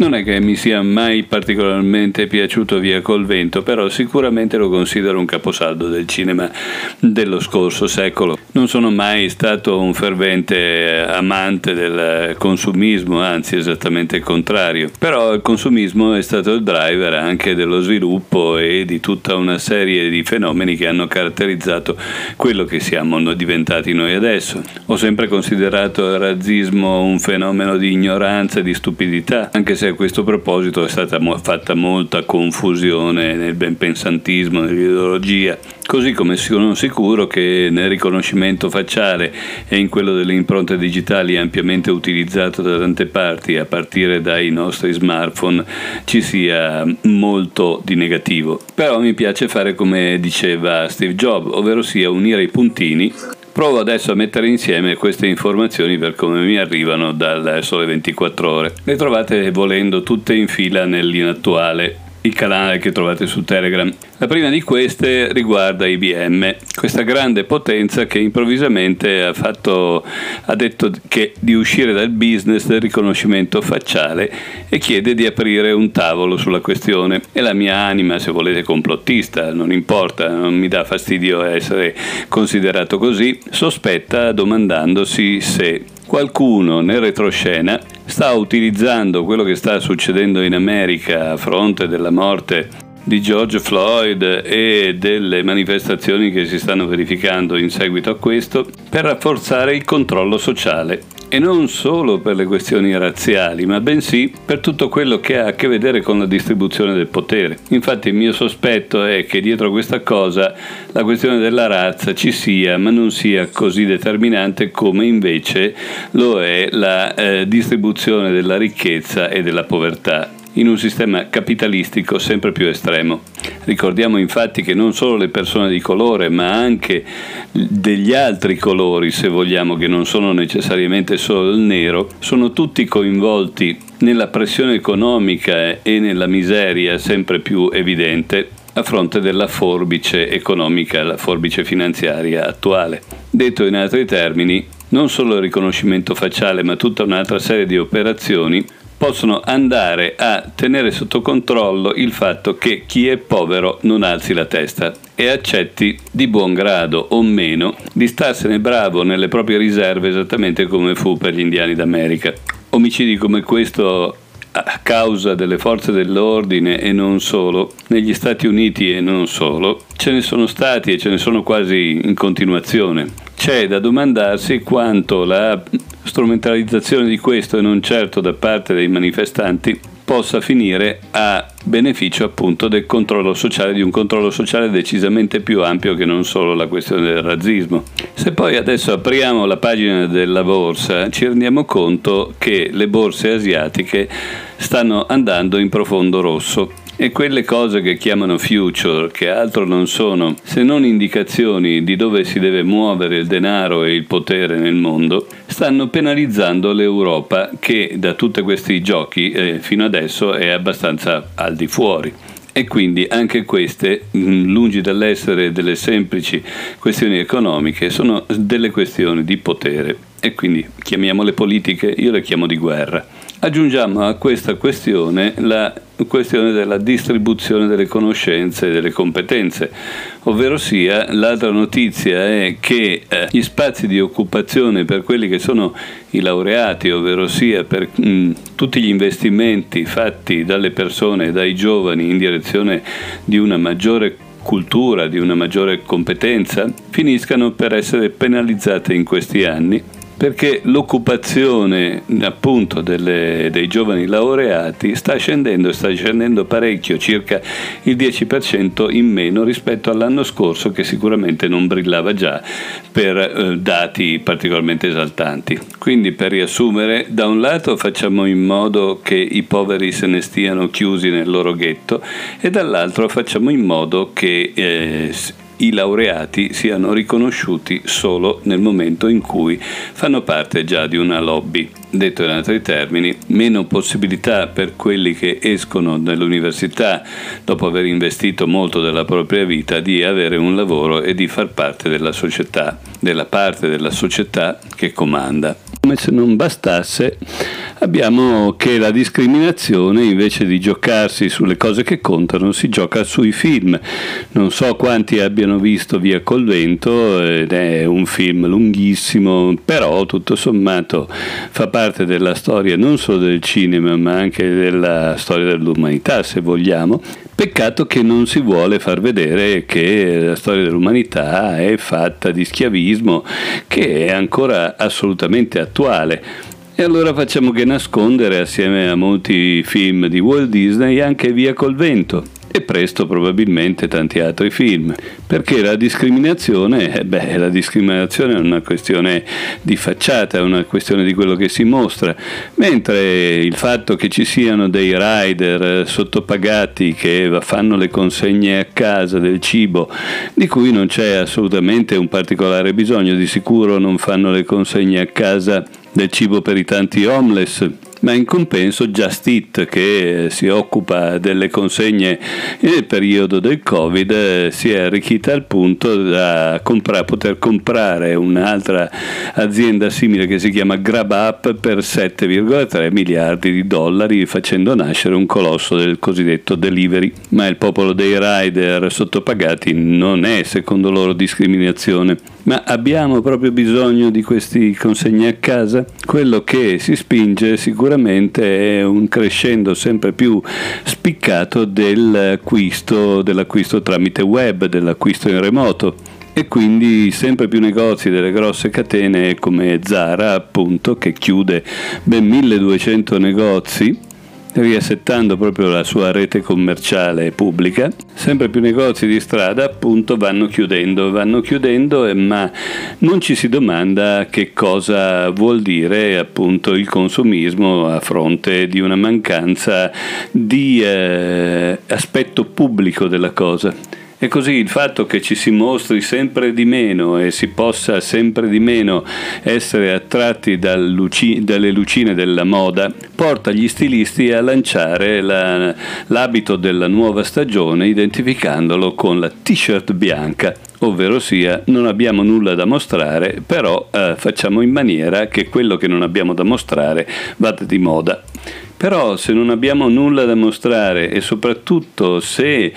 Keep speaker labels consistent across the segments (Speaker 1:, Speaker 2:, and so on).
Speaker 1: Non è che mi sia mai particolarmente piaciuto Via col vento, però sicuramente lo considero un caposaldo del cinema dello scorso secolo. Non sono mai stato un fervente amante del consumismo, anzi esattamente il contrario. Però il consumismo è stato il driver anche dello sviluppo e di tutta una serie di fenomeni che hanno caratterizzato quello che siamo diventati noi adesso. Ho sempre considerato il razzismo un fenomeno di ignoranza e di stupidità, anche se a questo proposito è stata fatta molta confusione nel benpensantismo, nell'ideologia, così come sono sicuro che nel riconoscimento facciale e in quello delle impronte digitali ampiamente utilizzato da tante parti, a partire dai nostri smartphone, ci sia molto di negativo. Però mi piace fare come diceva Steve Jobs, ovvero sia unire i puntini Provo adesso a mettere insieme queste informazioni per come mi arrivano dal Sole 24 ore. Le trovate volendo tutte in fila nell'inattuale il canale che trovate su Telegram. La prima di queste riguarda IBM, questa grande potenza che improvvisamente ha, fatto, ha detto di uscire dal business del riconoscimento facciale e chiede di aprire un tavolo sulla questione. E la mia anima, se volete complottista, non importa, non mi dà fastidio essere considerato così, sospetta domandandosi se qualcuno nel retroscena sta utilizzando quello che sta succedendo in America a fronte della morte di George Floyd e delle manifestazioni che si stanno verificando in seguito a questo per rafforzare il controllo sociale e non solo per le questioni razziali, ma bensì per tutto quello che ha a che vedere con la distribuzione del potere. Infatti il mio sospetto è che dietro questa cosa la questione della razza ci sia, ma non sia così determinante come invece lo è la eh, distribuzione della ricchezza e della povertà in un sistema capitalistico sempre più estremo. Ricordiamo infatti che non solo le persone di colore, ma anche degli altri colori, se vogliamo, che non sono necessariamente solo il nero, sono tutti coinvolti nella pressione economica e nella miseria sempre più evidente a fronte della forbice economica, la forbice finanziaria attuale. Detto in altri termini, non solo il riconoscimento facciale, ma tutta un'altra serie di operazioni possono andare a tenere sotto controllo il fatto che chi è povero non alzi la testa e accetti di buon grado o meno di starsene bravo nelle proprie riserve esattamente come fu per gli indiani d'America. Omicidi come questo a causa delle forze dell'ordine e non solo, negli Stati Uniti e non solo, ce ne sono stati e ce ne sono quasi in continuazione. C'è da domandarsi quanto la strumentalizzazione di questo e non certo da parte dei manifestanti possa finire a beneficio appunto del controllo sociale, di un controllo sociale decisamente più ampio che non solo la questione del razzismo. Se poi adesso apriamo la pagina della borsa, ci rendiamo conto che le borse asiatiche stanno andando in profondo rosso e quelle cose che chiamano future, che altro non sono se non indicazioni di dove si deve muovere il denaro e il potere nel mondo, stanno penalizzando l'Europa che da tutti questi giochi eh, fino adesso è abbastanza al di fuori. E quindi anche queste, mm, lungi dall'essere delle semplici questioni economiche, sono delle questioni di potere e quindi chiamiamole politiche, io le chiamo di guerra. Aggiungiamo a questa questione la questione della distribuzione delle conoscenze e delle competenze, ovvero sia l'altra notizia è che eh, gli spazi di occupazione per quelli che sono i laureati, ovvero sia per mh, mm, tutti gli investimenti fatti dalle persone, dai giovani in direzione di una maggiore cultura, di una maggiore competenza, finiscano per essere penalizzate in questi anni perché l'occupazione appunto delle, dei giovani laureati sta scendendo, sta scendendo parecchio, circa il 10% in meno rispetto all'anno scorso che sicuramente non brillava già per eh, dati particolarmente esaltanti. Quindi per riassumere, da un lato facciamo in modo che i poveri se ne stiano chiusi nel loro ghetto e dall'altro facciamo in modo che eh, i laureati siano riconosciuti solo nel momento in cui fanno parte già di una lobby. Detto in altri termini, meno possibilità per quelli che escono dall'università dopo aver investito molto della propria vita di avere un lavoro e di far parte della società, della parte della società che comanda. Come se non bastasse, abbiamo che la discriminazione invece di giocarsi sulle cose che contano si gioca sui film. Non so quanti abbiano visto Via col vento ed è un film lunghissimo, però tutto sommato fa parte della storia non solo del cinema ma anche della storia dell'umanità se vogliamo. Peccato che non si vuole far vedere che la storia dell'umanità è fatta di schiavismo che è ancora assolutamente attuale. E allora facciamo che nascondere assieme a molti film di Walt Disney anche Via col vento e presto probabilmente tanti altri film. Perché la discriminazione, eh beh, la discriminazione è una questione di facciata, è una questione di quello che si mostra, mentre il fatto che ci siano dei rider sottopagati che fanno le consegne a casa del cibo, di cui non c'è assolutamente un particolare bisogno, di sicuro non fanno le consegne a casa del cibo per i tanti homeless ma in compenso Just Eat, che si occupa delle consegne nel periodo del Covid, si è arricchita al punto da compra- poter comprare un'altra azienda simile che si chiama GrabUp per 7,3 miliardi di dollari, facendo nascere un colosso del cosiddetto delivery. Ma il popolo dei rider sottopagati non è, secondo loro, discriminazione. Ma abbiamo proprio bisogno di questi consegni a casa? Quello che si spinge sicuramente è un crescendo sempre più spiccato dell'acquisto, dell'acquisto tramite web, dell'acquisto in remoto e quindi sempre più negozi delle grosse catene come Zara appunto che chiude ben 1200 negozi riassettando proprio la sua rete commerciale pubblica, sempre più negozi di strada appunto vanno chiudendo, vanno chiudendo, eh, ma non ci si domanda che cosa vuol dire appunto il consumismo a fronte di una mancanza di eh, aspetto pubblico della cosa. E così il fatto che ci si mostri sempre di meno e si possa sempre di meno essere attratti dal luci, dalle lucine della moda porta gli stilisti a lanciare la, l'abito della nuova stagione identificandolo con la t-shirt bianca ovvero sia non abbiamo nulla da mostrare, però eh, facciamo in maniera che quello che non abbiamo da mostrare vada di moda. Però se non abbiamo nulla da mostrare e soprattutto se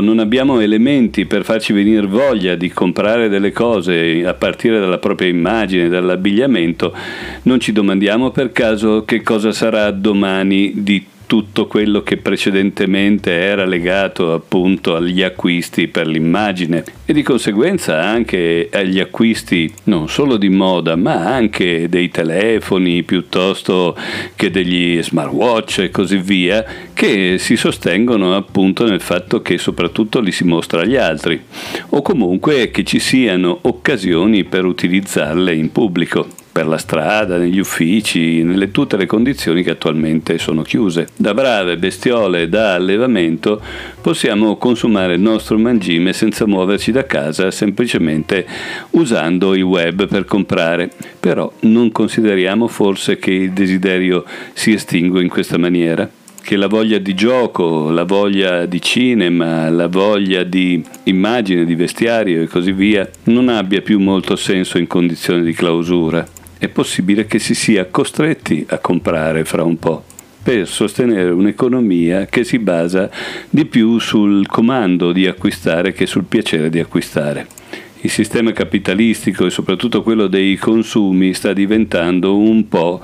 Speaker 1: non abbiamo elementi per farci venire voglia di comprare delle cose a partire dalla propria immagine, dall'abbigliamento, non ci domandiamo per caso che cosa sarà domani di tutto quello che precedentemente era legato appunto agli acquisti per l'immagine e di conseguenza anche agli acquisti non solo di moda ma anche dei telefoni piuttosto che degli smartwatch e così via che si sostengono appunto nel fatto che soprattutto li si mostra agli altri o comunque che ci siano occasioni per utilizzarle in pubblico per la strada, negli uffici, nelle tutte le condizioni che attualmente sono chiuse. Da brave bestiole da allevamento possiamo consumare il nostro mangime senza muoverci da casa, semplicemente usando il web per comprare. Però non consideriamo forse che il desiderio si estingue in questa maniera? che la voglia di gioco, la voglia di cinema, la voglia di immagine, di vestiario e così via non abbia più molto senso in condizioni di clausura è possibile che si sia costretti a comprare fra un po' per sostenere un'economia che si basa di più sul comando di acquistare che sul piacere di acquistare. Il sistema capitalistico e soprattutto quello dei consumi sta diventando un po'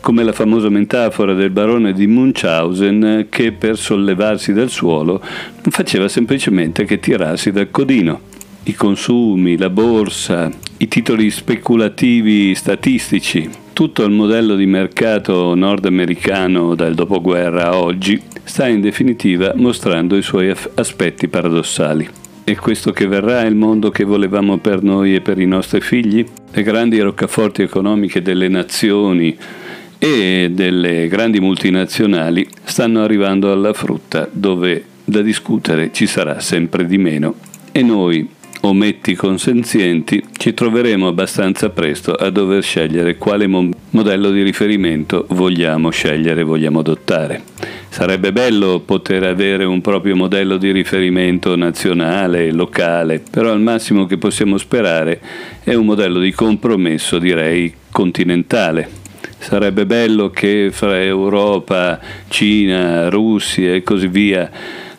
Speaker 1: come la famosa metafora del barone di Munchausen che per sollevarsi dal suolo non faceva semplicemente che tirarsi dal codino i consumi, la borsa, i titoli speculativi statistici, tutto il modello di mercato nordamericano dal dopoguerra a oggi sta in definitiva mostrando i suoi aspetti paradossali. È questo che verrà il mondo che volevamo per noi e per i nostri figli? Le grandi roccaforti economiche delle nazioni e delle grandi multinazionali stanno arrivando alla frutta dove da discutere ci sarà sempre di meno e noi, ometti consenzienti, ci troveremo abbastanza presto a dover scegliere quale mo- modello di riferimento vogliamo scegliere, vogliamo adottare. Sarebbe bello poter avere un proprio modello di riferimento nazionale, locale, però al massimo che possiamo sperare è un modello di compromesso, direi, continentale. Sarebbe bello che fra Europa, Cina, Russia e così via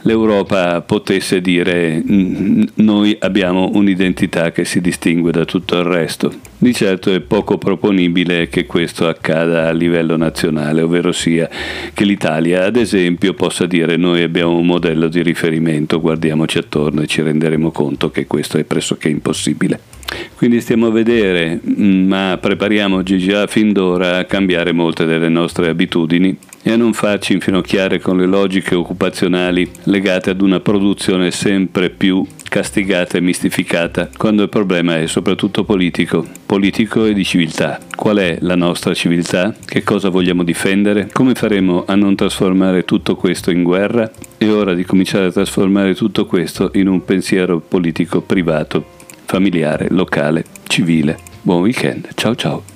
Speaker 1: l'Europa potesse dire noi abbiamo un'identità che si distingue da tutto il resto. Di certo è poco proponibile che questo accada a livello nazionale, ovvero sia che l'Italia ad esempio possa dire noi abbiamo un modello di riferimento, guardiamoci attorno e ci renderemo conto che questo è pressoché impossibile. Quindi stiamo a vedere, ma prepariamoci già fin d'ora a cambiare molte delle nostre abitudini e a non farci infinocchiare con le logiche occupazionali legate ad una produzione sempre più castigata e mistificata, quando il problema è soprattutto politico, politico e di civiltà. Qual è la nostra civiltà? Che cosa vogliamo difendere? Come faremo a non trasformare tutto questo in guerra? È ora di cominciare a trasformare tutto questo in un pensiero politico privato, familiare, locale, civile. Buon weekend, ciao ciao.